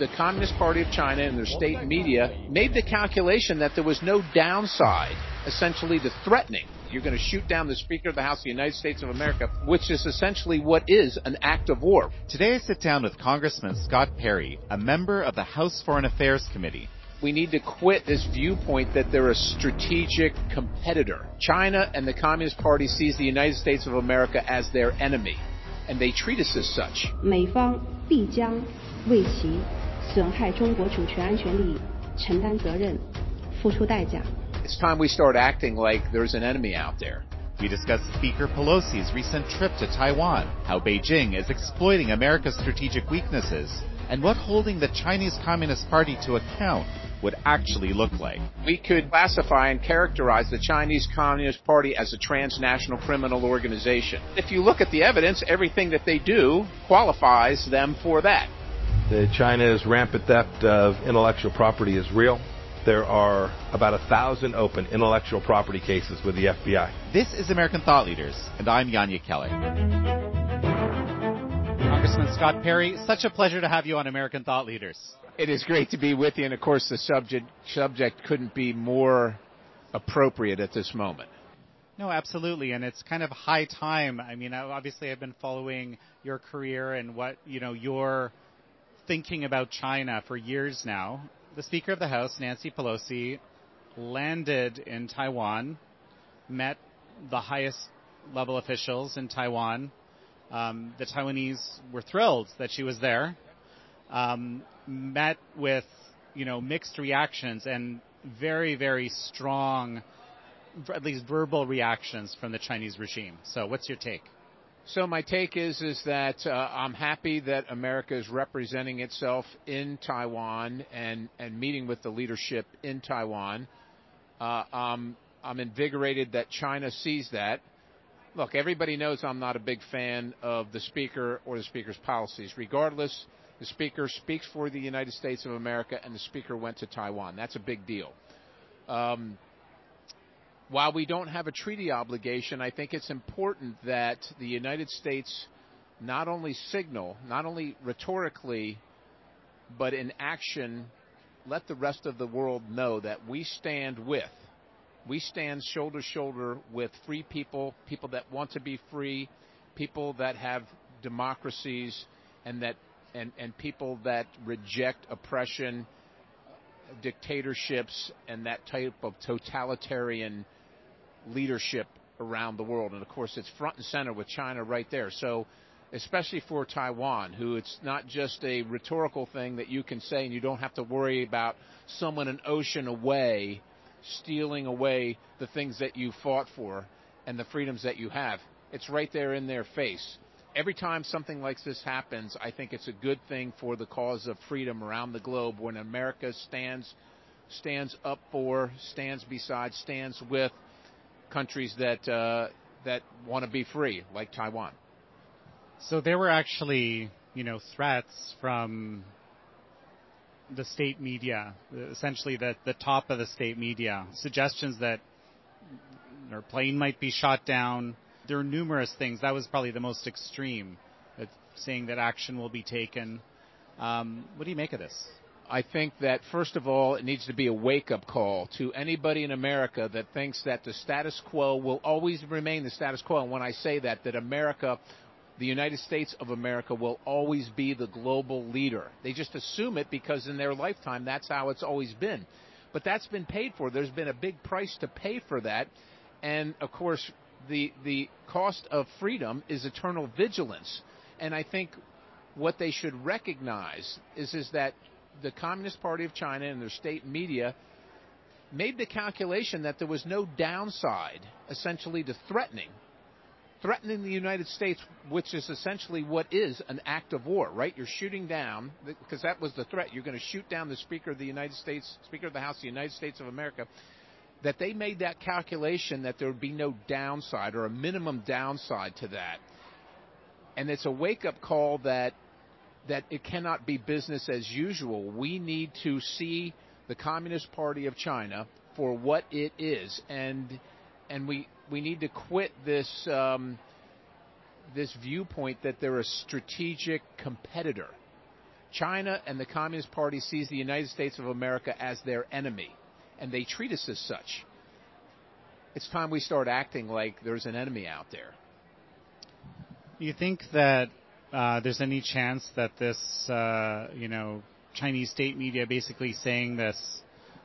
The Communist Party of China and their state media made the calculation that there was no downside, essentially, to threatening you're going to shoot down the Speaker of the House of the United States of America, which is essentially what is an act of war. Today I sit down with Congressman Scott Perry, a member of the House Foreign Affairs Committee. We need to quit this viewpoint that they're a strategic competitor. China and the Communist Party sees the United States of America as their enemy, and they treat us as such. 美方必将为其 损害中国主权安全利益承担责任，付出代价。it's time we start acting like there's an enemy out there. We discuss Speaker Pelosi's recent trip to Taiwan, how Beijing is exploiting America's strategic weaknesses, and what holding the Chinese Communist Party to account would actually look like. We could classify and characterize the Chinese Communist Party as a transnational criminal organization. If you look at the evidence, everything that they do qualifies them for that. The China's rampant theft of intellectual property is real there are about a thousand open intellectual property cases with the FBI. This is American Thought Leaders, and I'm Jan Jekielek. Congressman Scott Perry, such a pleasure to have you on American Thought Leaders. It is great to be with you, and of course, the subject subject couldn't be more appropriate at this moment. No, absolutely, and it's kind of high time. I mean, obviously, I've been following your career and what you know you're thinking about China for years now, the Speaker of the House, Nancy Pelosi, landed in Taiwan, met the highest level officials in Taiwan. Um, the Taiwanese were thrilled that she was there. Um, met with, you know, mixed reactions and very, very strong, at least verbal reactions from the Chinese regime. So, what's your take? So my take is is that uh, I'm happy that America is representing itself in Taiwan and and meeting with the leadership in Taiwan. Uh, um, I'm invigorated that China sees that. Look, everybody knows I'm not a big fan of the speaker or the speaker's policies. Regardless, the speaker speaks for the United States of America, and the speaker went to Taiwan. That's a big deal. While we don't have a treaty obligation, I think it's important that the United States not only signal, not only rhetorically, but in action, let the rest of the world know that we stand with, we stand shoulder to shoulder with free people, people that want to be free, people that have democracies, and that and, and people that reject oppression, dictatorships, and that type of totalitarian leadership around the world. And of course, it's front and center with China right there. So, especially for Taiwan, who it's not just a rhetorical thing that you can say and you don't have to worry about someone an ocean away stealing away the things that you fought for and the freedoms that you have. It's right there in their face. Every time something like this happens, I think it's a good thing for the cause of freedom around the globe when America stands stands up for, stands beside, stands with countries that uh, that want to be free, like Taiwan. So there were actually, you know, threats from the state media, essentially the the top of the state media, suggestions that our plane might be shot down. There are numerous things. That was probably the most extreme, saying that action will be taken. Um, what do you make of this? I think that first of all, it needs to be a wake up call to anybody in America that thinks that the status quo will always remain the status quo. And when I say that, that America, the United States of America, will always be the global leader. They just assume it because in their lifetime, that's how it's always been. But that's been paid for. There's been a big price to pay for that. And of course, the, the cost of freedom is eternal vigilance. And I think what they should recognize is, is that the Communist Party of China and their state media made the calculation that there was no downside, essentially, to threatening. Threatening the United States, which is essentially what is an act of war, right? You're shooting down, because that was the threat. You're going to shoot down the Speaker of the United States, Speaker of the House of the United States of America. That they made that calculation that there would be no downside or a minimum downside to that. And it's a wake up call that that it cannot be business as usual. We need to see the Communist Party of China for what it is, and and we we need to quit this um, this viewpoint that they're a strategic competitor. China and the Communist Party sees the United States of America as their enemy, and they treat us as such. It's time we start acting like there's an enemy out there. You think that there's any chance that this, uh, you know, Chinese state media basically saying this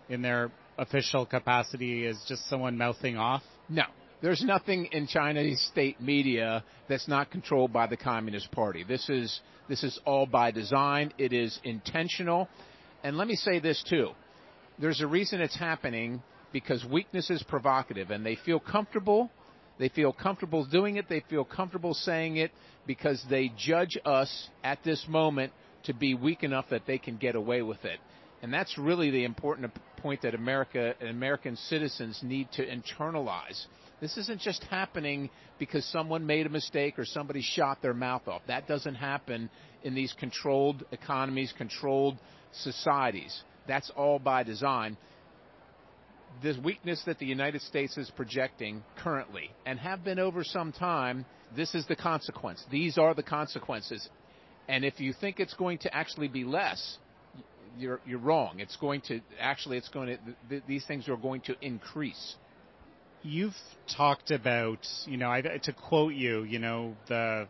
in their official capacity is just someone mouthing off? No. There's nothing in Chinese state media that's not controlled by the Communist Party. This is this is all by design. It is intentional. And let me say this too. There's a reason it's happening because weakness is provocative and they feel comfortable they feel comfortable doing it. They feel comfortable saying it because they judge us at this moment to be weak enough that they can get away with it. And that's really the important point that America and American citizens need to internalize. This isn't just happening because someone made a mistake or somebody shot their mouth off. That doesn't happen in these controlled economies, controlled societies. That's all by design. This weakness that the United States is projecting currently and have been over some time, this is the consequence. These are the consequences. And if you think it's going to actually be less, you're, you're wrong. It's going to actually, it's going to, th- these things are going to increase. You've talked about, you know, I, to quote you, you know, the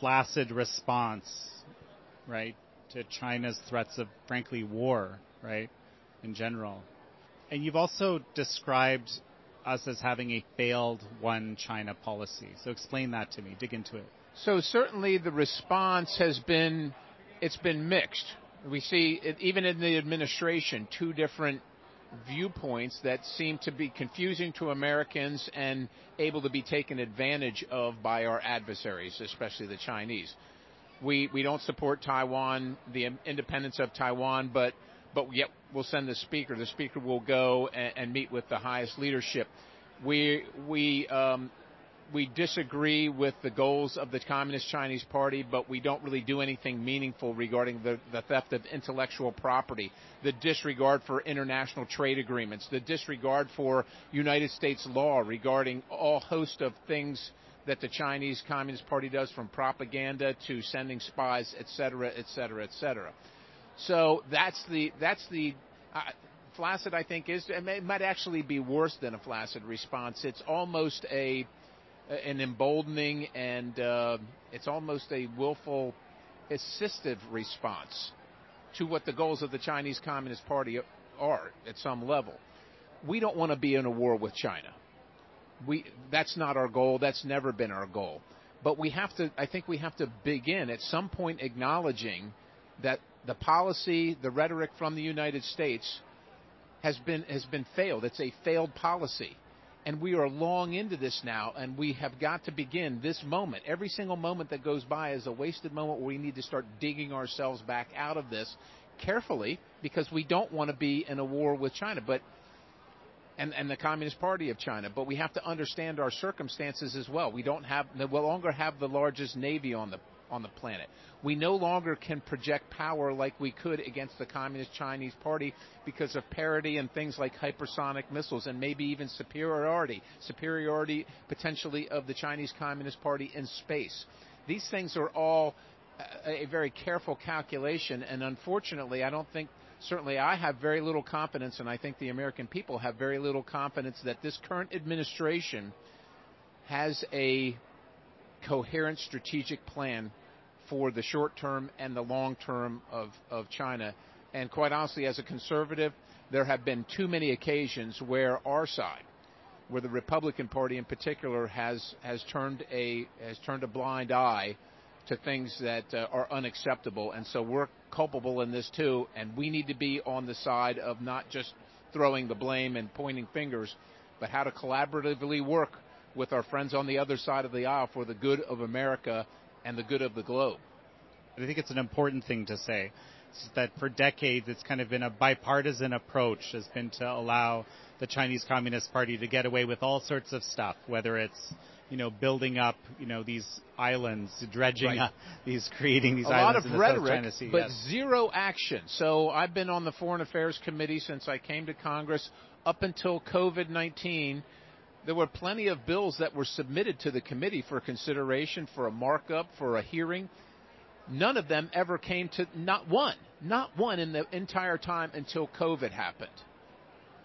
flaccid response, right, to China's threats of, frankly, war, right, in general. And you've also described us as having a failed one China policy. So explain that to me. Dig into it. So certainly the response has been, it's been mixed. We see even in the administration two different viewpoints that seem to be confusing to Americans and able to be taken advantage of by our adversaries, especially the Chinese. We we don't support Taiwan, the independence of Taiwan, but but yet we'll send the speaker. The speaker will go and, and meet with the highest leadership. We we um, we disagree with the goals of the Communist Chinese Party, but we don't really do anything meaningful regarding the, the, theft of intellectual property, the disregard for international trade agreements, the disregard for United States law regarding all host of things that the Chinese Communist Party does from propaganda to sending spies, et cetera, et cetera, et cetera. So that's the that's the uh, flaccid. I think is it might actually be worse than a flaccid response. It's almost a an emboldening and uh, it's almost a willful assistive response to what the goals of the Chinese Communist Party are at some level. We don't want to be in a war with China. We that's not our goal. That's never been our goal. But we have to I think we have to begin at some point acknowledging that the policy, the rhetoric from the United States has been has been failed. It's a failed policy and we are long into this now, and we have got to begin this moment. Every single moment that goes by is a wasted moment where we need to start digging ourselves back out of this carefully because we don't want to be in a war with China, but and, and the Communist Party of China. But we have to understand our circumstances as well. We don't have, no longer have the largest navy on the on the planet. We no longer can project power like we could against the Communist Chinese Party because of parity and things like hypersonic missiles and maybe even superiority, superiority potentially of the Chinese Communist Party in space. These things are all uh, a very careful calculation, and unfortunately, I don't think certainly I have very little confidence, and I think the American people have very little confidence that this current administration has a coherent strategic plan for the short term and the long term of, of China. And quite honestly, as a conservative, there have been too many occasions where our side, where the Republican Party in particular, has has turned a has turned a blind eye to things that uh, are unacceptable, and so we're culpable in this too. And we need to be on the side of not just throwing the blame and pointing fingers, but how to collaboratively work with our friends on the other side of the aisle for the good of America and the good of the globe. I think it's an important thing to say. that for decades it's kind of been a bipartisan approach has been to allow the Chinese Communist Party to get away with all sorts of stuff, whether it's you know building up you know these islands, dredging right. up these, creating these islands. a islands lot of rhetoric, but yes. zero action. So I've been on the Foreign Affairs Committee since I came to Congress up until COVID 19 there were plenty of bills that were submitted to the committee for consideration, for a markup, for a hearing. none of them ever came to not one, not one in the entire time until COVID happened.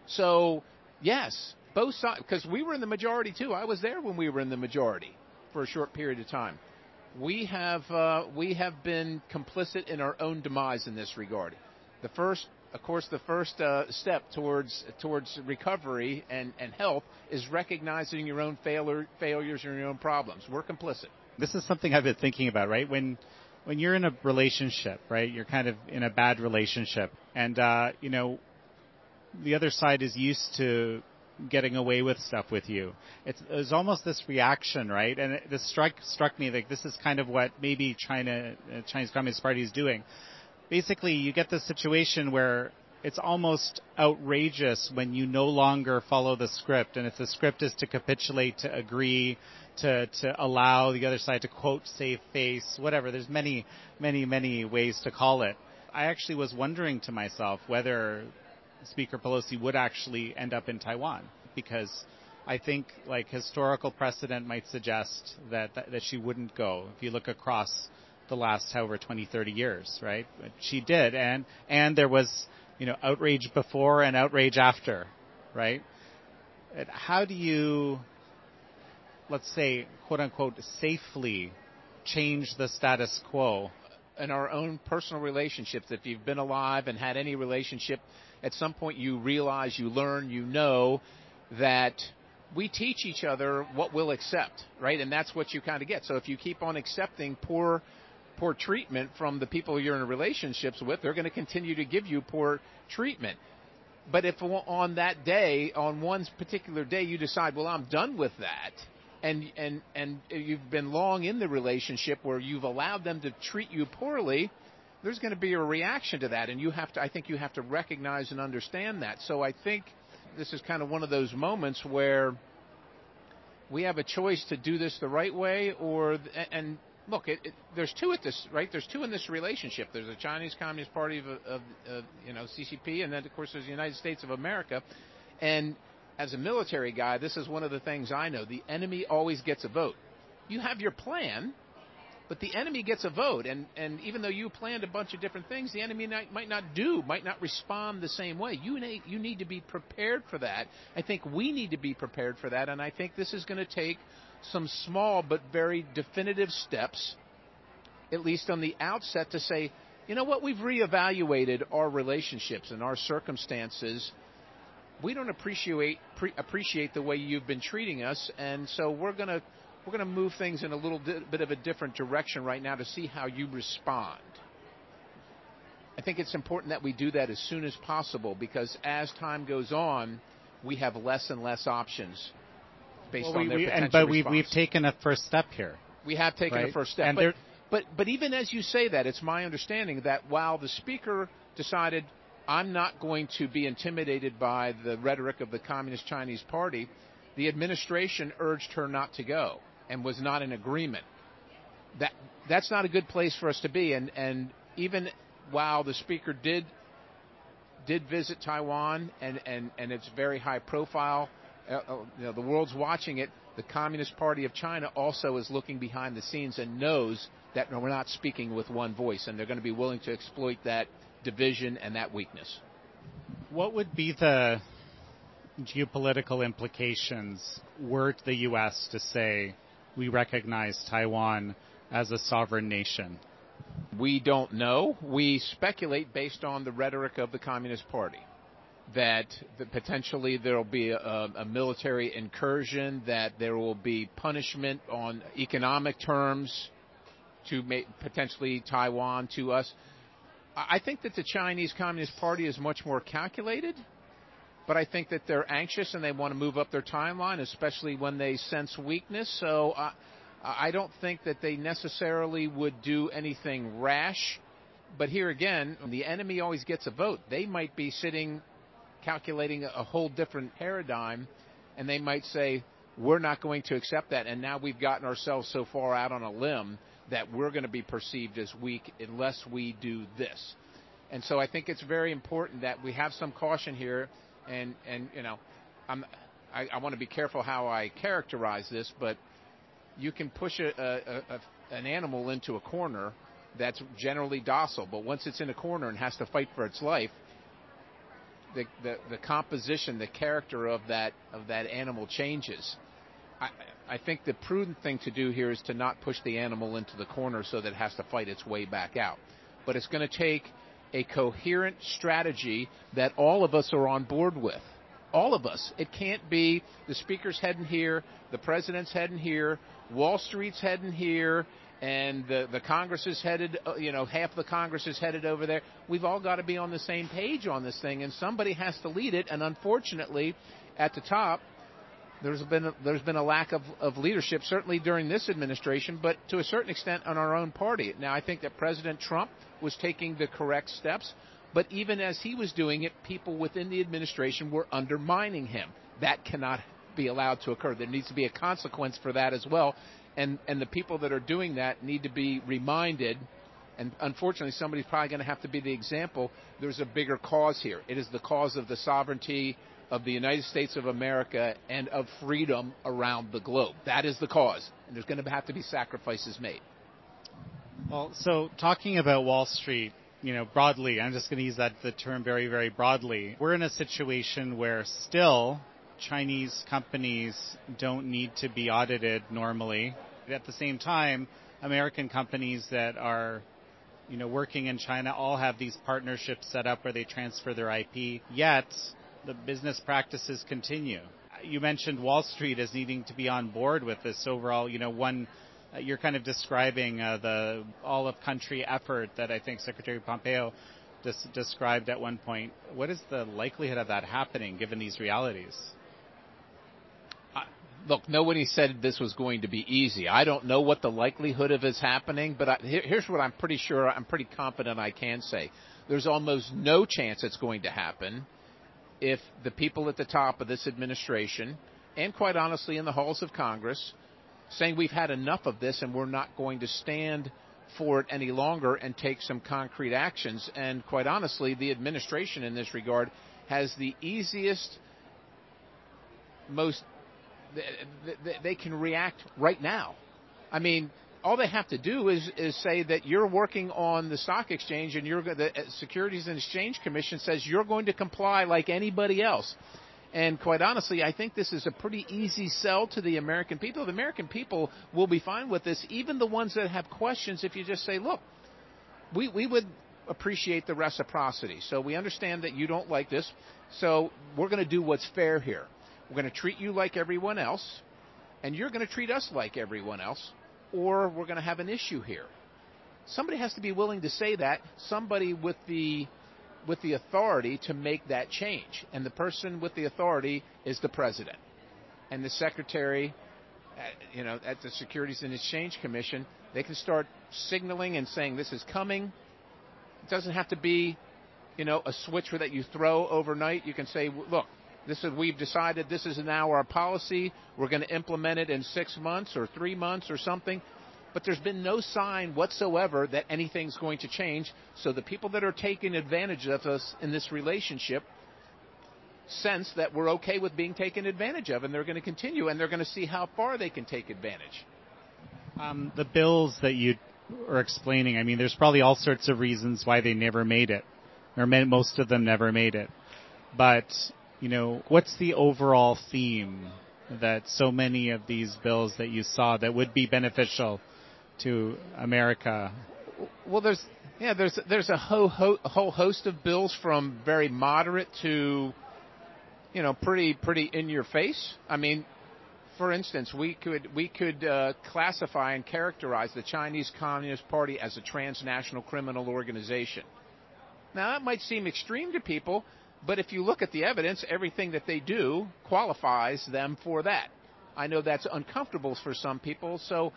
So, yes, both sides, because we were in the majority too. I was there when we were in the majority for a short period of time. We have uh, we have been complicit in our own demise in this regard. The first, of course, the first uh, step towards towards recovery and, and health is recognizing your own failure, failures and your own problems. We're complicit. This is something I've been thinking about, right? When when you're in a relationship, right? You're kind of in a bad relationship, and uh, you know, the other side is used to getting away with stuff with you. It's, it's almost this reaction, right? And it, this struck struck me like this is kind of what maybe China, uh, Chinese Communist Party is doing. Basically, you get this situation where it's almost outrageous when you no longer follow the script, and if the script is to capitulate, to agree, to to allow the other side to quote save face, whatever. There's many, many, many ways to call it. I actually was wondering to myself whether Speaker Pelosi would actually end up in Taiwan because I think like historical precedent might suggest that, that, that she wouldn't go. If you look across the last however 20 30 years, right? But she did and and there was, you know, outrage before and outrage after, right? How do you let's say quote unquote safely change the status quo in our own personal relationships if you've been alive and had any relationship at some point you realize, you learn, you know that we teach each other what we'll accept, right? And that's what you kind of get. So if you keep on accepting poor poor treatment from the people you're in relationships with, they're going to continue to give you poor treatment. But if on that day, on one particular day, you decide, well, I'm done with that, and and and you've been long in the relationship where you've allowed them to treat you poorly, there's going to be a reaction to that, and you have to. I think you have to recognize and understand that. So I think this is kind of one of those moments where we have a choice to do this the right way, or and look, it, it, there's two at this right. There's two in this relationship. There's the Chinese Communist Party of, of, of you know CCP, and then of course there's the United States of America, and as a military guy, this is one of the things I know. The enemy always gets a vote. You have your plan, but the enemy gets a vote, and, and even though you planned a bunch of different things, the enemy might, might not do, might not respond the same way. You need, you need to be prepared for that. I think we need to be prepared for that, and I think this is going to take some small but very definitive steps, at least on the outset, to say, you know what, we've reevaluated our relationships and our circumstances. We don't appreciate pre- appreciate the way you've been treating us, and so we're to we're to move things in a little di- bit of a different direction right now to see how you respond. I think it's important that we do that as soon as possible because as time goes on, we have less and less options based well, on we, their we, potential and, But response. we've, taken a first step here. We have taken right? a first step. But, but, but even as you say that, it's my understanding that while the speaker decided I'm not going to be intimidated by the rhetoric of the Communist Chinese Party, the administration urged her not to go and was not in agreement. That that's not a good place for us to be. And and even while the speaker did did visit Taiwan and and and it's very high profile, Uh, uh, you know, the world's watching it. The Communist Party of China also is looking behind the scenes and knows that we're not speaking with one voice, and they're going to be willing to exploit that division and that weakness. What would be the geopolitical implications were the U.S. to say we recognize Taiwan as a sovereign nation? We don't know. We speculate based on the rhetoric of the Communist Party that, that potentially there will be a, a, military incursion, that there will be punishment on economic terms to make potentially Taiwan to us. I think that the Chinese Communist Party is much more calculated, but I think that they're anxious and they want to move up their timeline, especially when they sense weakness. So uh, I don't think that they necessarily would do anything rash. But here again, the enemy always gets a vote. They might be sitting calculating a whole different paradigm, and they might say, we're not going to accept that. And now we've gotten ourselves so far out on a limb that we're going to be perceived as weak unless we do this. And so I think it's very important that we have some caution here. And, and you know, I'm, I, I want to be careful how I characterize this, but you can push a, a, a, an animal into a corner that's generally docile. But once it's in a corner and has to fight for its life, the, the, the composition, the character of that of that animal changes. I, I think the prudent thing to do here is to not push the animal into the corner so that it has to fight its way back out. But it's going to take a coherent strategy that all of us are on board with. All of us. It can't be the speaker's heading here, the president's heading here, Wall Street's heading here, and the the Congress is headed, uh, you know, half the Congress is headed over there. We've all got to be on the same page on this thing, and somebody has to lead it. And unfortunately, at the top, there's been a, there's been a lack of, of leadership, certainly during this administration, but to a certain extent on our own party. Now, I think that President Trump was taking the correct steps, but even as he was doing it, people within the administration were undermining him. That cannot be allowed to occur. There needs to be a consequence for that as well, and and the people that are doing that need to be reminded. And unfortunately, somebody's probably going to have to be the example. There's a bigger cause here. It is the cause of the sovereignty of the United States of America and of freedom around the globe. That is the cause. And there's going to have to be sacrifices made. Well, so talking about Wall Street, you know, broadly, I'm just going to use that the term very, very broadly. We're in a situation where still Chinese companies don't need to be audited normally. At the same time, American companies that are you know, working in China all have these partnerships set up where they transfer their IP. Yet, the business practices continue. You mentioned Wall Street as needing to be on board with this overall, you know, one uh, you're kind of describing uh, the all of country effort that I think Secretary Pompeo des- described at one point. What is the likelihood of that happening given these realities? Look, nobody said this was going to be easy. I don't know what the likelihood of this happening, but I, here, here's what I'm pretty sure, I'm pretty confident I can say. There's almost no chance it's going to happen if the people at the top of this administration, and quite honestly in the halls of Congress, saying we've had enough of this and we're not going to stand for it any longer and take some concrete actions. And quite honestly, the administration in this regard has the easiest, most, they can react right now. I mean, all they have to do is is say that you're working on the stock exchange and you're the uh, Securities and Exchange Commission says you're going to comply like anybody else. And quite honestly, I think this is a pretty easy sell to the American people. The American people will be fine with this, even the ones that have questions. If you just say, "Look, we we would appreciate the reciprocity. So we understand that you don't like this. So we're going to do what's fair here. We're going to treat you like everyone else, and you're going to treat us like everyone else or we're going to have an issue here. Somebody has to be willing to say that. Somebody with the with the authority to make that change, and the person with the authority is the president, and the secretary. You know, at the Securities and Exchange Commission, they can start signaling and saying this is coming. It doesn't have to be, you know, a switch that you throw overnight. You can say, look, this is we've decided this is now our policy. We're going to implement it in six months or three months or something. But there's been no sign whatsoever that anything's going to change. So the people that are taking advantage of us in this relationship sense that we're okay with being taken advantage of, and they're going to continue, and they're going to see how far they can take advantage. Um, the bills that you are explaining, I mean, there's probably all sorts of reasons why they never made it, or most of them never made it. But you know, what's the overall theme that so many of these bills that you saw that would be beneficial to America? Well, there's yeah, there's there's a whole, a whole host of bills from very moderate to you know pretty pretty in your face. I mean, for instance, we could we could uh, classify and characterize the Chinese Communist Party as a transnational criminal organization. Now that might seem extreme to people, but if you look at the evidence, everything that they do qualifies them for that. I know that's uncomfortable for some people. So,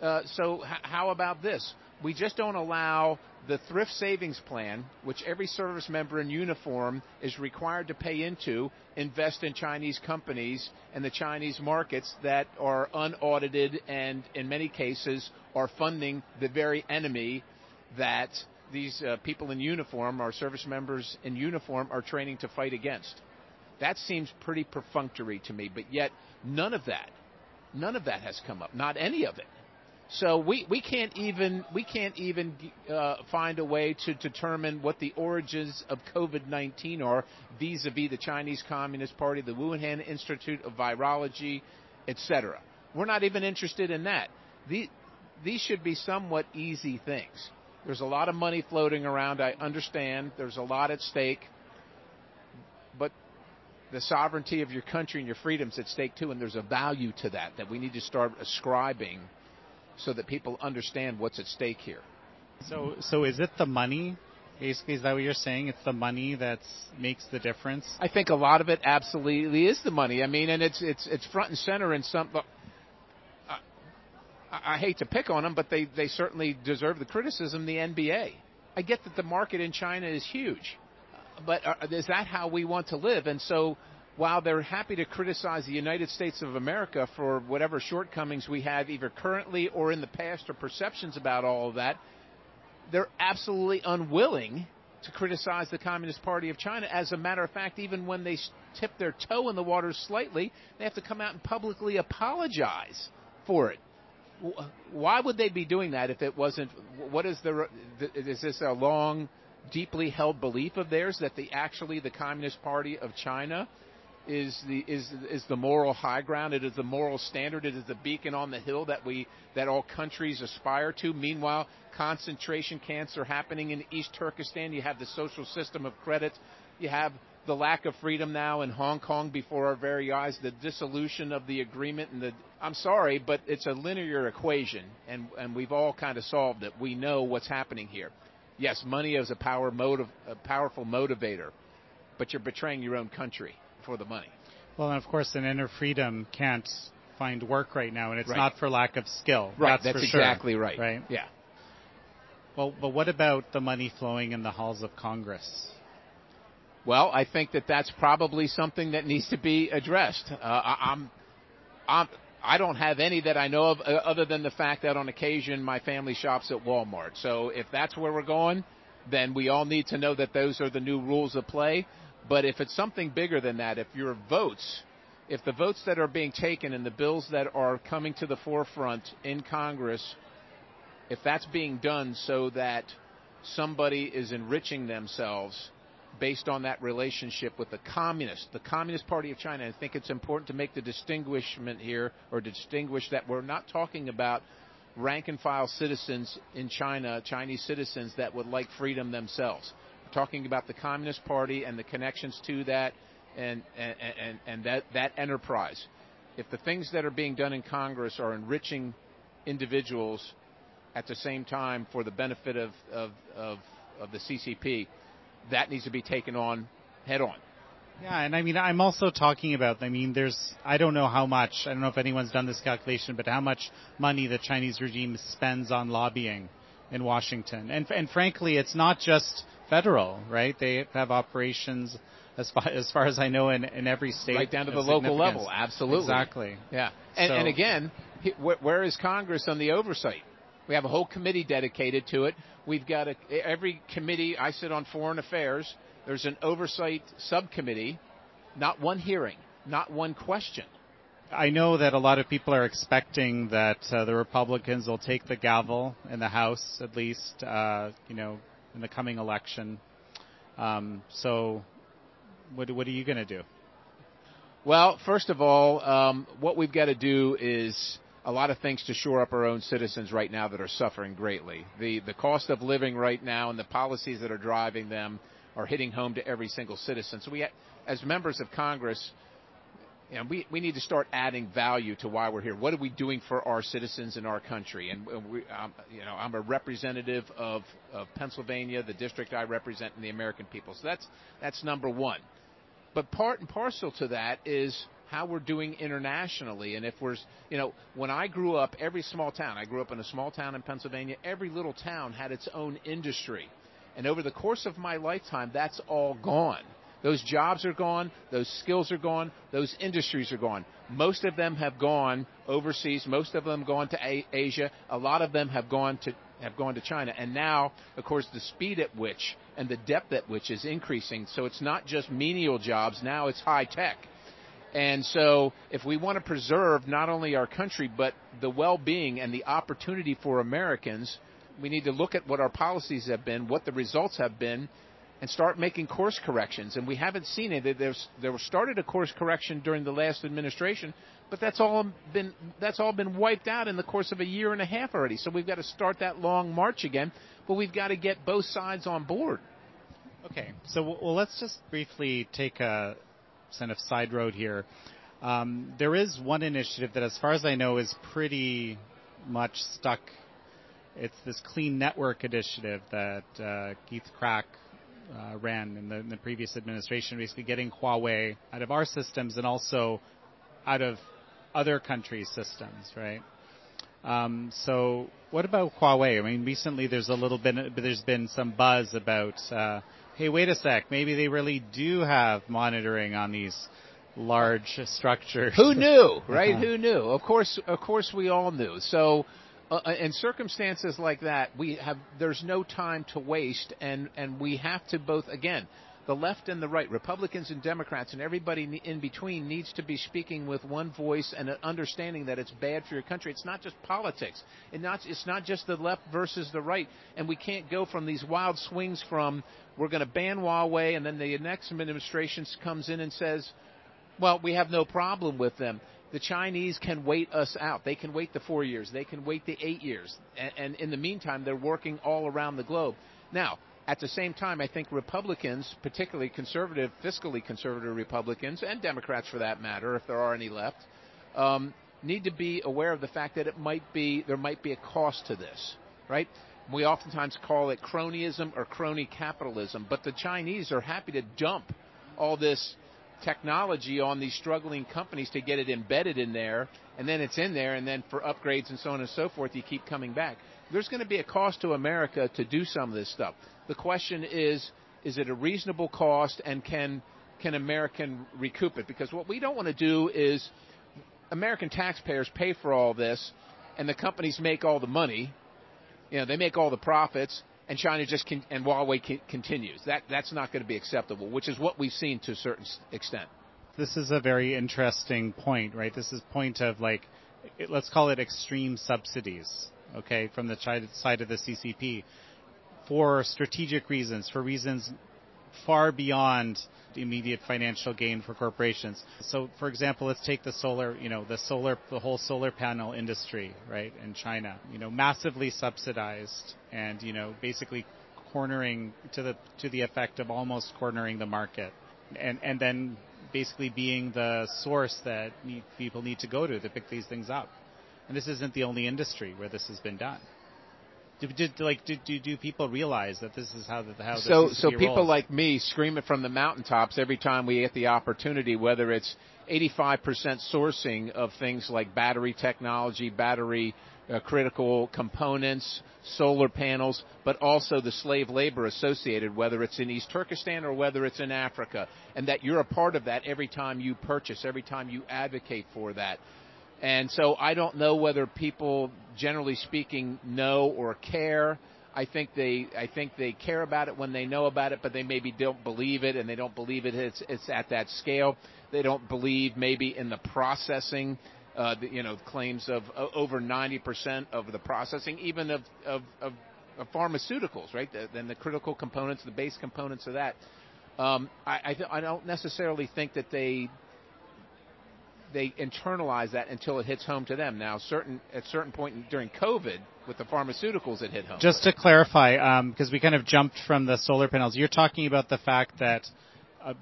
uh, so h- how about this? We just don't allow the thrift savings plan, which every service member in uniform is required to pay into, invest in Chinese companies and the Chinese markets that are unaudited and, in many cases, are funding the very enemy that these uh, people in uniform, our service members in uniform, are training to fight against. That seems pretty perfunctory to me, but yet none of that, none of that has come up. Not any of it. So we, we can't even we can't even uh, find a way to determine what the origins of COVID-19 are vis-a-vis the Chinese Communist Party, the Wuhan Institute of Virology, etc. We're not even interested in that. These, these should be somewhat easy things. There's a lot of money floating around. I understand. There's a lot at stake. But the sovereignty of your country and your freedoms at stake too, and there's a value to that that we need to start ascribing so that people understand what's at stake here. So, so is it the money? Basically, is that what you're saying? It's the money that makes the difference. I think a lot of it absolutely is the money. I mean, and it's it's it's front and center in some. I, I hate to pick on them, but they they certainly deserve the criticism. The NBA. I get that the market in China is huge, but uh, is that how we want to live? And so while they're happy to criticize the United States of America for whatever shortcomings we have either currently or in the past or perceptions about all of that, they're absolutely unwilling to criticize the Communist Party of China. As a matter of fact, even when they tip their toe in the water slightly, they have to come out and publicly apologize for it. Why would they be doing that if it wasn't? What is the? Is this a long, deeply held belief of theirs that the actually the Communist Party of China is the is is the moral high ground. It is the moral standard. It is the beacon on the hill that we that all countries aspire to. Meanwhile, concentration camps are happening in East Turkestan. You have the social system of credit. You have the lack of freedom now in Hong Kong before our very eyes. The dissolution of the agreement and the I'm sorry, but it's a linear equation, and and we've all kind of solved it. We know what's happening here. Yes, money is a power motive, a powerful motivator, but you're betraying your own country for the money. Well, and of course, an inner freedom can't find work right now, and it's right. not for lack of skill. Right, that's, that's exactly sure. right. Right. Yeah. Well, but what about the money flowing in the halls of Congress? Well, I think that that's probably something that needs to be addressed. Uh, I, I'm, I'm, I don't have any that I know of, uh, other than the fact that on occasion my family shops at Walmart. So if that's where we're going, then we all need to know that those are the new rules of play. But if it's something bigger than that, if your votes, if the votes that are being taken and the bills that are coming to the forefront in Congress, if that's being done so that somebody is enriching themselves based on that relationship with the communist, the Communist Party of China, I think it's important to make the distinguishment here or distinguish that we're not talking about rank and file citizens in China, Chinese citizens that would like freedom themselves We're talking about the Communist Party and the connections to that and, and, and, and that, that enterprise. If the things that are being done in Congress are enriching individuals at the same time for the benefit of, of, of, of the CCP, that needs to be taken on head on. Yeah, and I mean, I'm also talking about, I mean, there's, I don't know how much, I don't know if anyone's done this calculation, but how much money the Chinese regime spends on lobbying in Washington. And, and frankly, it's not just federal, right? They have operations as far as, far as I know in, in every state. Right down to the local level, absolutely. Exactly. Yeah. And, so, and again, where is Congress on the oversight? We have a whole committee dedicated to it. We've got a, every committee. I sit on foreign affairs. There's an oversight subcommittee. Not one hearing. Not one question. I know that a lot of people are expecting that uh, the Republicans will take the gavel in the House, at least, uh, you know, in the coming election. Um, so, what, what are you going to do? Well, first of all, um, what we've got to do is a lot of things to shore up our own citizens right now that are suffering greatly. The the cost of living right now and the policies that are driving them are hitting home to every single citizen. So we, as members of Congress, you know, we, we need to start adding value to why we're here. What are we doing for our citizens in our country? And we, um, you know, I'm a representative of, of Pennsylvania, the district I represent, and the American people. So that's that's number one. But part and parcel to that is how we're doing internationally. And if we're, you know, when I grew up, every small town, I grew up in a small town in Pennsylvania, every little town had its own industry. And over the course of my lifetime, that's all gone. Those jobs are gone. Those skills are gone. Those industries are gone. Most of them have gone overseas. Most of them gone to Asia. A lot of them have gone to have gone to China. And now, of course, the speed at which and the depth at which is increasing. So it's not just menial jobs. Now it's high tech. And so, if we want to preserve not only our country, but the well being and the opportunity for Americans, we need to look at what our policies have been, what the results have been, and start making course corrections. And we haven't seen it. There's, there was started a course correction during the last administration, but that's all been that's all been wiped out in the course of a year and a half already. So we've got to start that long march again, but we've got to get both sides on board. Okay, so well, let's just briefly take a kind of side road here. Um, there is one initiative that, as far as I know, is pretty much stuck. It's this Clean Network initiative that uh, Keith Krach uh, ran in the, in the, previous administration, basically getting Huawei out of our systems and also out of other countries' systems, right? Um, so, what about Huawei? I mean, recently there's a little bit, there's been some buzz about, uh, hey, wait a sec, maybe they really do have monitoring on these large structures. Who knew, right? Who knew? Of course, of course, we all knew. So, uh, uh, in circumstances like that, we have there's no time to waste, and and we have to both again. The left and the right, Republicans and Democrats, and everybody in between needs to be speaking with one voice and an understanding that it's bad for your country. It's not just politics. It not, it's not just the left versus the right. And we can't go from these wild swings from we're going to ban Huawei, and then the next administration comes in and says, well, we have no problem with them the Chinese can wait us out. They can wait the four years. They can wait the eight years. And, and, in the meantime, they're working all around the globe. Now, at the same time, I think Republicans, particularly conservative, fiscally conservative Republicans, and Democrats for that matter, if there are any left, um, need to be aware of the fact that it might be there might be a cost to this, right? We oftentimes call it cronyism or crony capitalism, but the Chinese are happy to dump all this technology on these struggling companies to get it embedded in there, and then it's in there, and then for upgrades and so on and so forth, you keep coming back. There's going to be a cost to America to do some of this stuff. The question is, is it a reasonable cost, and can can American recoup it? Because what we don't want to do is American taxpayers pay for all this, and the companies make all the money. You know, they make all the profits, and China just can, and Huawei continues. That that's not going to be acceptable, which is what we've seen to a certain extent. This is a very interesting point, right? This is point of like, let's call it extreme subsidies, okay, from the side of the CCP, for strategic reasons, for reasons far beyond the immediate financial gain for corporations. So, for example, let's take the solar, you know, the solar, the whole solar panel industry, right, in China, you know, massively subsidized and, you know, basically cornering to the, to the effect of almost cornering the market. And, and then basically being the source that need, people need to go to to pick these things up. And this isn't the only industry where this has been done. Do, do, like do, do, do people realize that this is how the how this so so people rolls? like me scream it from the mountaintops every time we get the opportunity whether it's 85% sourcing of things like battery technology battery uh, critical components solar panels but also the slave labor associated whether it's in East Turkestan or whether it's in Africa and that you're a part of that every time you purchase every time you advocate for that and so I don't know whether people, generally speaking, know or care. I think they, I think they care about it when they know about it, but they maybe don't believe it, and they don't believe it. It's, it's at that scale. They don't believe maybe in the processing. Uh, the, you know, claims of uh, over 90% of the processing, even of, of, of, of pharmaceuticals, right? The, then the critical components, the base components of that. Um, I, I, th- I don't necessarily think that they they internalize that until it hits home to them. Now, certain at certain point during COVID, with the pharmaceuticals, it hit home. Just to clarify, because um, we kind of jumped from the solar panels, you're talking about the fact that a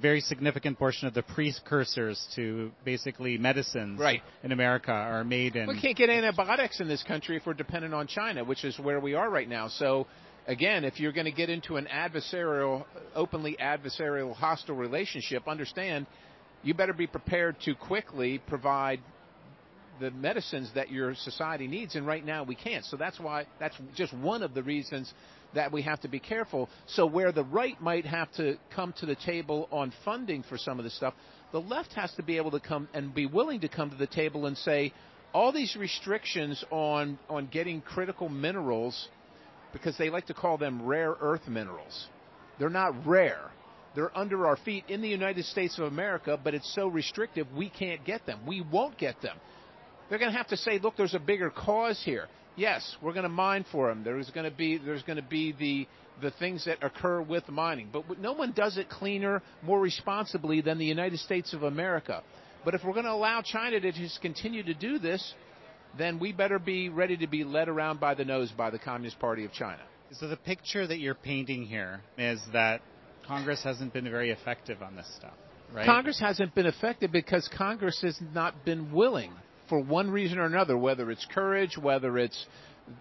very significant portion of the precursors to basically medicines right. in America are made in. We can't get antibiotics in this country if we're dependent on China, which is where we are right now. So again, if you're going to get into an adversarial, openly adversarial, hostile relationship, understand you better be prepared to quickly provide the medicines that your society needs and right now we can't. So that's why that's just one of the reasons that we have to be careful. So where the right might have to come to the table on funding for some of this stuff the left has to be able to come and be willing to come to the table and say all these restrictions on on getting critical minerals because they like to call them rare earth minerals. They're not rare They're under our feet in the United States of America, but it's so restrictive we can't get them. We won't get them. They're going to have to say, look, there's a bigger cause here. Yes, we're going to mine for them. There's going to be there's going to be the the things that occur with mining, but no one does it cleaner, more responsibly than the United States of America. But if we're going to allow China to just continue to do this, then we better be ready to be led around by the nose by the Communist Party of China. So the picture that you're painting here is that Congress hasn't been very effective on this stuff, right? Congress hasn't been effective because Congress has not been willing for one reason or another, whether it's courage, whether it's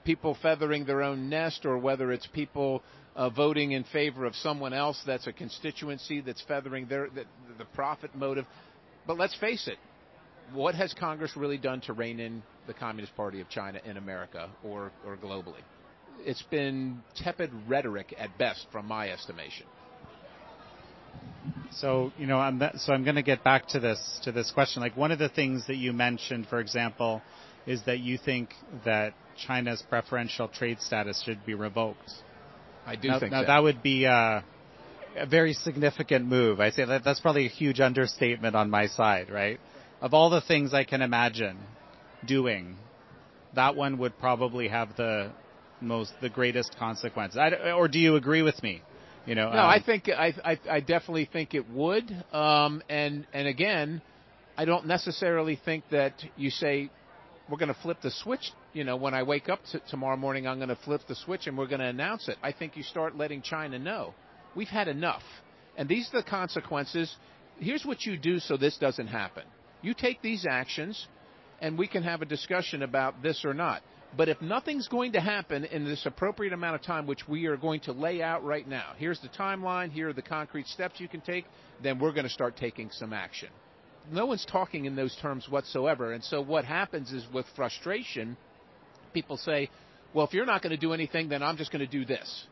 people feathering their own nest, or whether it's people uh, voting in favor of someone else that's a constituency that's feathering their the, the profit motive. But let's face it, what has Congress really done to rein in the Communist Party of China in America or, or globally? It's been tepid rhetoric at best, from my estimation. So you know, I'm so I'm going to get back to this to this question. Like one of the things that you mentioned, for example, is that you think that China's preferential trade status should be revoked. I do now, think now that. that would be a, a very significant move. I say that that's probably a huge understatement on my side, right? Of all the things I can imagine doing, that one would probably have the most the greatest consequences. I, or do you agree with me? You know, no, um, I think I, I, I definitely think it would. Um, and and again, I don't necessarily think that you say we're going to flip the switch. You know, when I wake up t- tomorrow morning, I'm going to flip the switch and we're going to announce it. I think you start letting China know we've had enough, and these are the consequences. Here's what you do so this doesn't happen. You take these actions, and we can have a discussion about this or not. But if nothing's going to happen in this appropriate amount of time, which we are going to lay out right now, here's the timeline, here are the concrete steps you can take, then we're going to start taking some action. No one's talking in those terms whatsoever. And so what happens is with frustration, people say, well, if you're not going to do anything, then I'm just going to do this.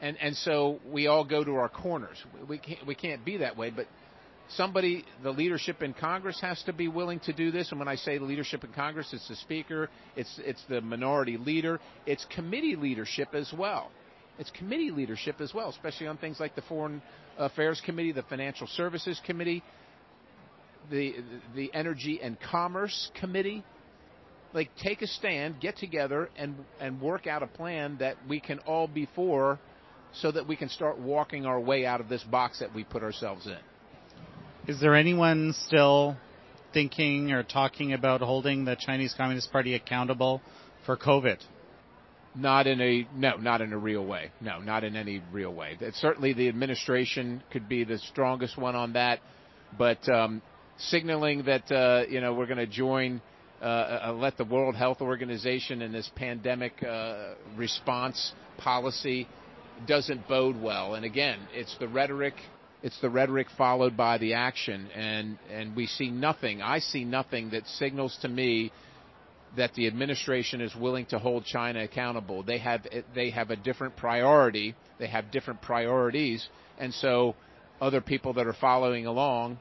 And, and so we all go to our corners. We can't, we can't be that way, but somebody, the leadership in Congress has to be willing to do this. And when I say the leadership in Congress, it's the Speaker, it's it's the minority leader, it's committee leadership as well. It's committee leadership as well, especially on things like the Foreign Affairs Committee, the Financial Services Committee, the the Energy and Commerce Committee. Like take a stand, get together, and and work out a plan that we can all be for, so that we can start walking our way out of this box that we put ourselves in. Is there anyone still thinking or talking about holding the Chinese Communist Party accountable for COVID? Not in a no, not in a real way. No, not in any real way. Certainly, the administration could be the strongest one on that, but um, signaling that uh, you know we're going to join, uh, uh, let the World Health Organization in this pandemic uh, response policy doesn't bode well. And again, it's the rhetoric it's the rhetoric followed by the action, and and we see nothing. I see nothing that signals to me that the administration is willing to hold China accountable. They have they have a different priority. They have different priorities, and so other people that are following along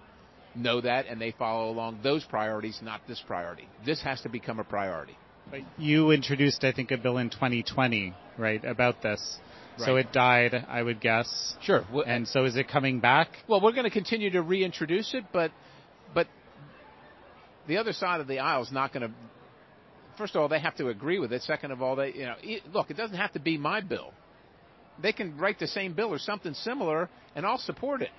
know that, and they follow along those priorities, not this priority. This has to become a priority. But you introduced, I think, a bill in 2020, right, about this. Right. So it died, I would guess. Sure. And so is it coming back? Well, we're going to continue to reintroduce it, but but the other side of the aisle is not going to. First of all, they have to agree with it. Second of all, they you know look, it doesn't have to be my bill. They can write the same bill or something similar, and I'll support it.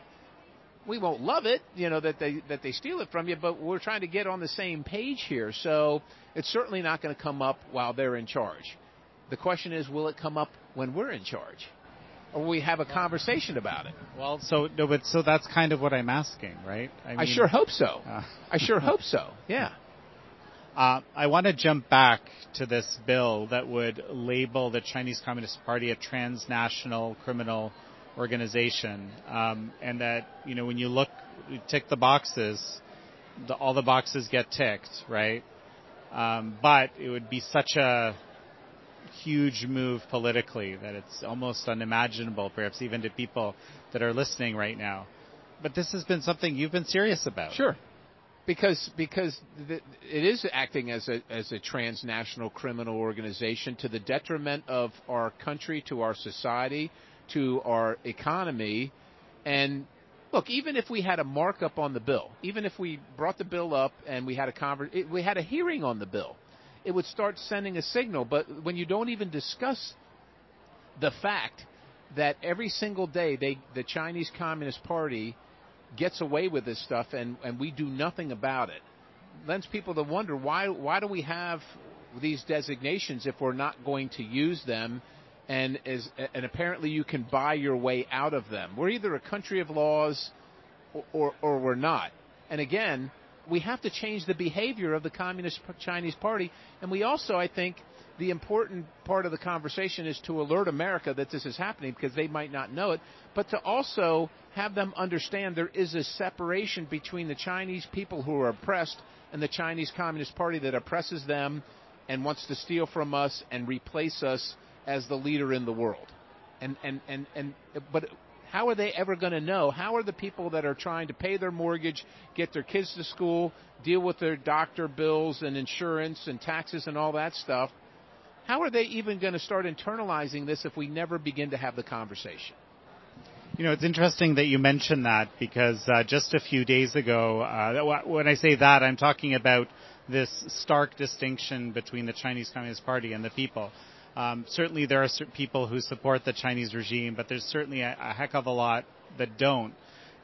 We won't love it, you know, that they that they steal it from you, but we're trying to get on the same page here. So it's certainly not going to come up while they're in charge. The question is, will it come up when we're in charge? Or we have a conversation about it? Well, so no, but so that's kind of what I'm asking, right? I, mean, I sure hope so. Uh, I sure hope so. Yeah. Uh, I want to jump back to this bill that would label the Chinese Communist Party a transnational criminal organization, um, and that you know when you look, you tick the boxes, the, all the boxes get ticked, right? Um, but it would be such a huge move politically that it's almost unimaginable, perhaps even to people that are listening right now. But this has been something you've been serious about. Sure, because because it is acting as a as a transnational criminal organization to the detriment of our country, to our society, to our economy, And look, even if we had a markup on the bill, even if we brought the bill up and we had a conver- we had a hearing on the bill, it would start sending a signal. But when you don't even discuss the fact that every single day they, the Chinese Communist Party gets away with this stuff and, and we do nothing about it, lends people to wonder why why do we have these designations if we're not going to use them and is and apparently you can buy your way out of them. We're either a country of laws or, or, or we're not. And again, we have to change the behavior of the Communist Chinese Party. And we also, I think, the important part of the conversation is to alert America that this is happening because they might not know it, but to also have them understand there is a separation between the Chinese people who are oppressed and the Chinese Communist Party that oppresses them and wants to steal from us and replace us as the leader in the world. And and and and but how are they ever going to know? How are the people that are trying to pay their mortgage, get their kids to school, deal with their doctor bills and insurance and taxes and all that stuff? How are they even going to start internalizing this if we never begin to have the conversation? You know, it's interesting that you mentioned that because uh, just a few days ago, uh, when I say that, I'm talking about this stark distinction between the Chinese Communist Party and the people. Um, certainly, there are people who support the Chinese regime, but there's certainly a, a heck of a lot that don't.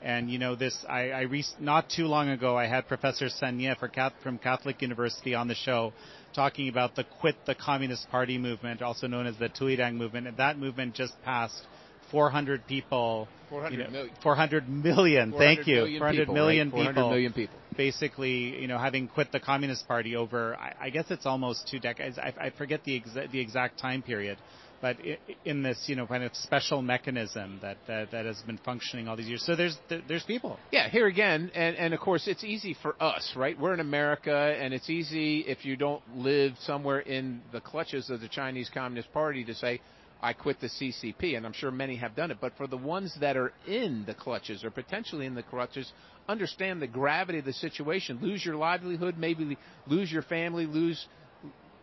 And you know, this I, I re- not too long ago I had Professor Sanya from Catholic University on the show, talking about the Quit the Communist Party movement, also known as the Tuidang movement. And that movement just passed 400 people. 400 you know, million. 400 million. 400 thank you. million 400 people, million right? 400 people. million people. Basically, you know, having quit the Communist Party over, I, I guess it's almost two decades. I, I forget the exa- the exact time period, but in this, you know, kind of special mechanism that, that that has been functioning all these years. So there's there's people. Yeah, here again, and and of course it's easy for us, right? We're in America, and it's easy if you don't live somewhere in the clutches of the Chinese Communist Party to say, I quit the CCP, and I'm sure many have done it. But for the ones that are in the clutches or potentially in the clutches, understand the gravity of the situation. Lose your livelihood, maybe lose your family, lose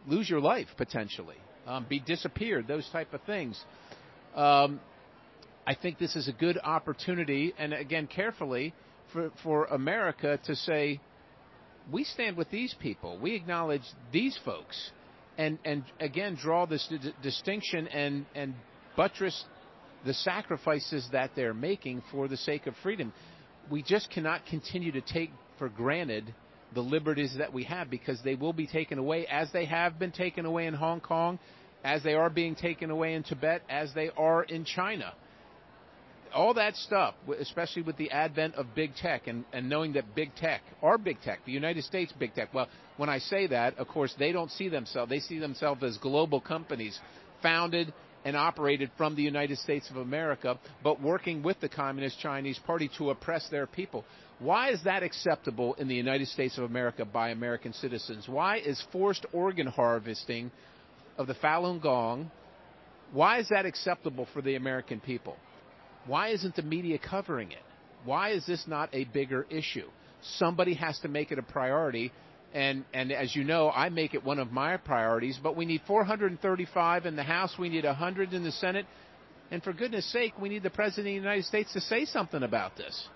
lose your life potentially, um, be disappeared, those type of things. Um, I think this is a good opportunity, and again, carefully for for America to say, we stand with these people, we acknowledge these folks and and again draw this d- distinction and and buttress the sacrifices that they're making for the sake of freedom. We just cannot continue to take for granted the liberties that we have because they will be taken away as they have been taken away in Hong Kong, as they are being taken away in Tibet, as they are in China all that stuff, especially with the advent of big tech and, and knowing that big tech, our big tech, the United States big tech, well, when I say that, of course, they don't see themselves, they see themselves as global companies founded and operated from the United States of America, but working with the Communist Chinese Party to oppress their people. Why is that acceptable in the United States of America by American citizens? Why is forced organ harvesting of the Falun Gong, why is that acceptable for the American people? Why isn't the media covering it? Why is this not a bigger issue? Somebody has to make it a priority. And, and as you know, I make it one of my priorities, but we need 435 in the House, we need 100 in the Senate, and for goodness sake, we need the President of the United States to say something about this.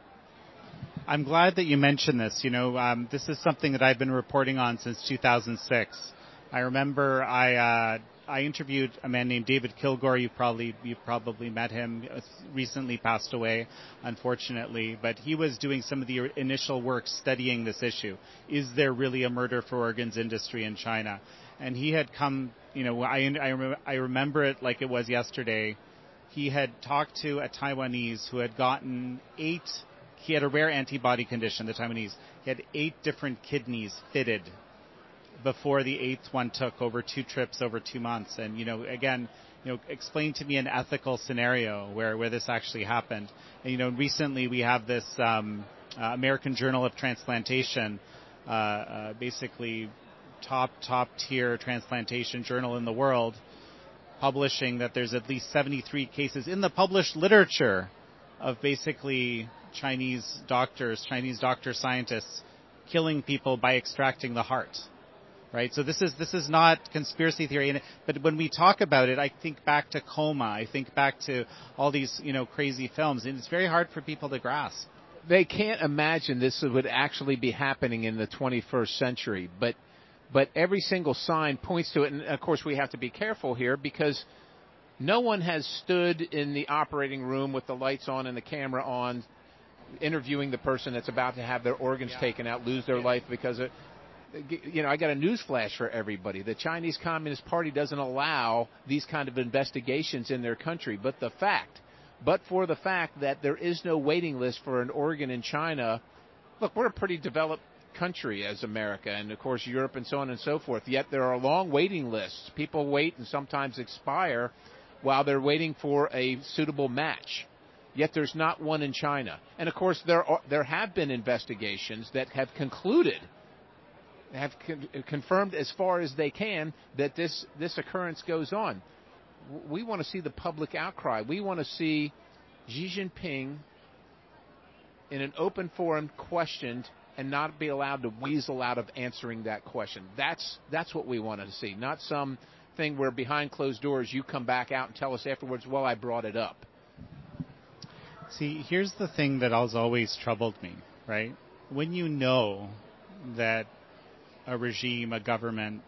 I'm glad that you mentioned this. You know, um, this is something that I've been reporting on since 2006. I remember I uh, I interviewed a man named David Kilgour. You probably you've probably met him. Recently passed away, unfortunately. But he was doing some of the initial work studying this issue. Is there really a murder for organs industry in China? And he had come. You know, I I, I remember it like it was yesterday. He had talked to a Taiwanese who had gotten eight. He had a rare antibody condition. The Taiwanese. He had eight different kidneys fitted before the eighth one took over two trips over two months. And, you know, again, you know, explain to me an ethical scenario where, where this actually happened. And, you know, recently we have this um, uh, American Journal of Transplantation, uh, uh, basically top, top tier transplantation journal in the world, publishing that there's at least 73 cases in the published literature of basically Chinese doctors, Chinese doctor scientists killing people by extracting the heart right? So this is this is not conspiracy theory, and, but when we talk about it, I think back to Coma, I think back to all these you know crazy films, and it's very hard for people to grasp. They can't imagine this would actually be happening in the 21st century, but but every single sign points to it, and of course we have to be careful here because no one has stood in the operating room with the lights on and the camera on interviewing the person that's about to have their organs yeah. taken out, lose their yeah. life because of you know, I got a news flash for everybody. The Chinese Communist Party doesn't allow these kind of investigations in their country. But the fact, but for the fact that there is no waiting list for an organ in China, look, we're a pretty developed country as America, and of course Europe and so on and so forth. Yet there are long waiting lists. People wait and sometimes expire while they're waiting for a suitable match. Yet there's not one in China. And of course there are, there have been investigations that have concluded have con- confirmed as far as they can that this this occurrence goes on. We want to see the public outcry. We want to see Xi Jinping in an open forum questioned and not be allowed to weasel out of answering that question. That's that's what we want to see, not some thing where behind closed doors you come back out and tell us afterwards, well, I brought it up. See, here's the thing that has always troubled me, right? When you know that a regime, a government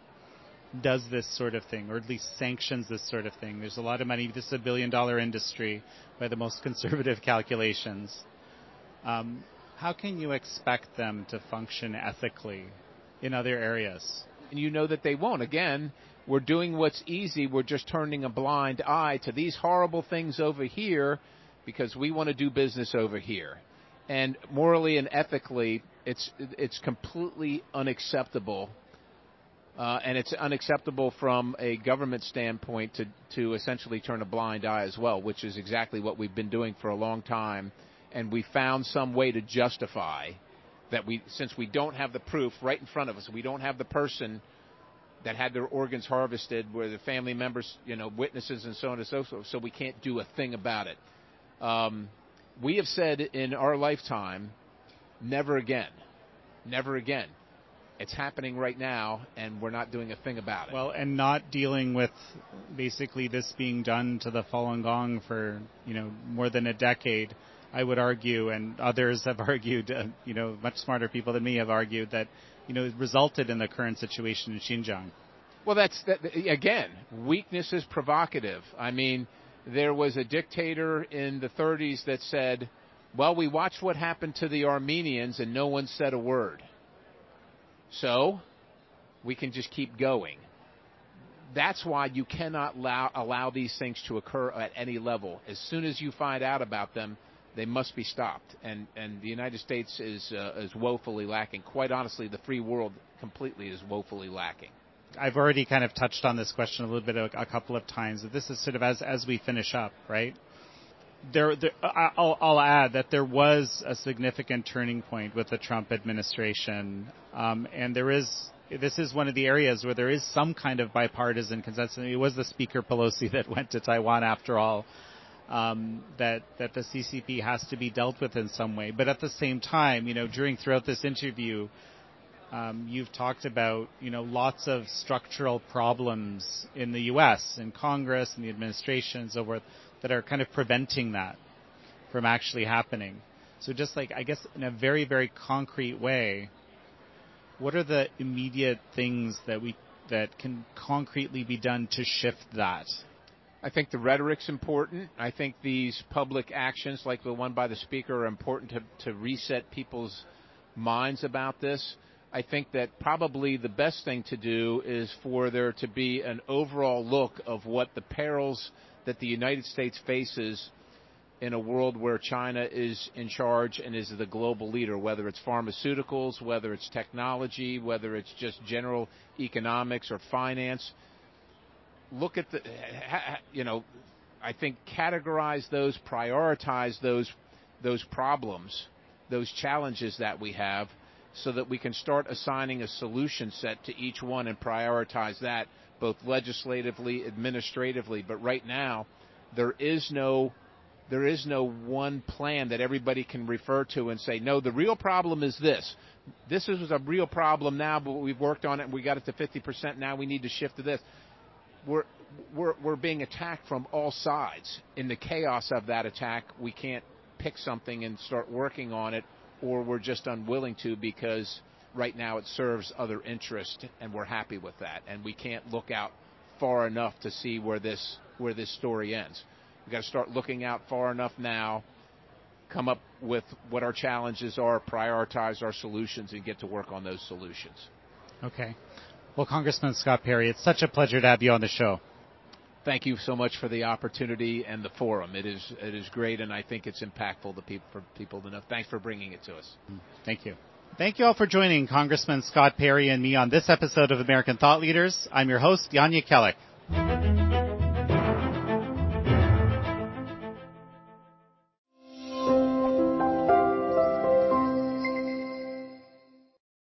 does this sort of thing, or at least sanctions this sort of thing. There's a lot of money. This is a billion dollar industry by the most conservative calculations. Um, how can you expect them to function ethically in other areas? And you know that they won't. Again, we're doing what's easy. We're just turning a blind eye to these horrible things over here because we want to do business over here. And morally and ethically, it's it's completely unacceptable, uh, and it's unacceptable from a government standpoint to to essentially turn a blind eye as well, which is exactly what we've been doing for a long time, and we found some way to justify that we since we don't have the proof right in front of us, we don't have the person that had their organs harvested, where the family members, you know, witnesses and so on and so forth. So we can't do a thing about it. Um, we have said in our lifetime Never again. Never again. It's happening right now, and we're not doing a thing about it. Well, and not dealing with basically this being done to the Falun Gong for you know more than a decade. I would argue, and others have argued, uh, you know, much smarter people than me have argued that, you know, it resulted in the current situation in Xinjiang. Well, that's that, again, weakness is provocative. I mean, there was a dictator in the 30s that said, well, we watched what happened to the Armenians and no one said a word. So, we can just keep going. That's why you cannot allow, allow these things to occur at any level. As soon as you find out about them, they must be stopped. And, and the United States is, uh, is woefully lacking. Quite honestly, the free world completely is woefully lacking. I've already kind of touched on this question a little bit a, a couple of times. This is sort of as, as we finish up, right? There, there I'll, I'll, add that there was a significant turning point with the Trump administration, um, and there is. This is one of the areas where there is some kind of bipartisan consensus. It was the Speaker Pelosi that went to Taiwan after all. Um, that that the CCP has to be dealt with in some way. But at the same time, you know, during throughout this interview, um, you've talked about you know lots of structural problems in the U.S. in Congress and the administration and so forth that are kind of preventing that from actually happening. So just like I guess in a very very concrete way, what are the immediate things that we that can concretely be done to shift that? I think the rhetoric's important. I think these public actions, like the one by the speaker, are important to, to reset people's minds about this. I think that probably the best thing to do is for there to be an overall look of what the perils that the United States faces in a world where China is in charge and is the global leader, whether it's pharmaceuticals, whether it's technology, whether it's just general economics or finance. Look at the, you know, I think categorize those, prioritize those, those problems, those challenges that we have, so that we can start assigning a solution set to each one and prioritize that both legislatively, administratively. But right now, there is no there is no one plan that everybody can refer to and say, no, the real problem is this. This is a real problem now, but we've worked on it and we got it to 50%. Now we need to shift to this. We're, we're, we're being attacked from all sides. In the chaos of that attack, we can't pick something and start working on it, or we're just unwilling to because right now it serves other interest and we're happy with that. And we can't look out far enough to see where this, where this story ends. We've got to start looking out far enough now, come up with what our challenges are, prioritize our solutions, and get to work on those solutions. Okay. Well, Congressman Scott Perry, it's such a pleasure to have you on the show. Thank you so much for the opportunity and the forum. It is it is great, and I think it's impactful to people for people to know. Thanks for bringing it to us. Mm. Thank you. Thank you all for joining Congressman Scott Perry and me on this episode of American Thought Leaders. I'm your host, Jan Jekielek.